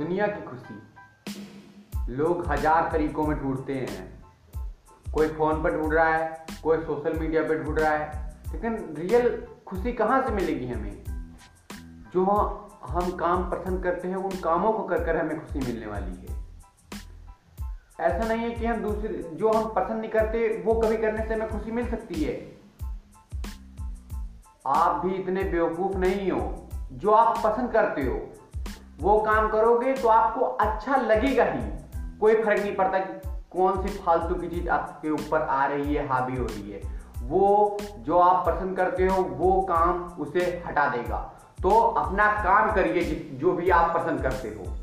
दुनिया की खुशी। लोग हज़ार तरीकों में ढूंढते हैं। कोई फ़ोन पर ढूंढ रहा है, कोई सोशल मीडिया पर ढूंढ रहा है। लेकिन रियल खुशी कहाँ से मिलेगी हमें? जो हम काम पसंद करते हैं, उन कामों को कर कर हमें खुशी मिलने वाली है। ऐसा नहीं है कि हम दूसरे, जो हम पसंद नहीं करते, वो कभी करने से हमें खुशी मिल सकती है। आप भी इतने बेवकूफ़ नहीं हो, जो आप पसंद करते हो। वो काम करोगे तो आपको अच्छा लगेगा ही। कोई फ़र्क नहीं पड़ता कि कौन सी फालतू की चीज़ आपके ऊपर आ रही है, हावी हो रही है। वो जो आप पसंद करते हो, वो काम उसे हटा देगा। तो अपना काम करिए जो भी आप पसंद करते हो।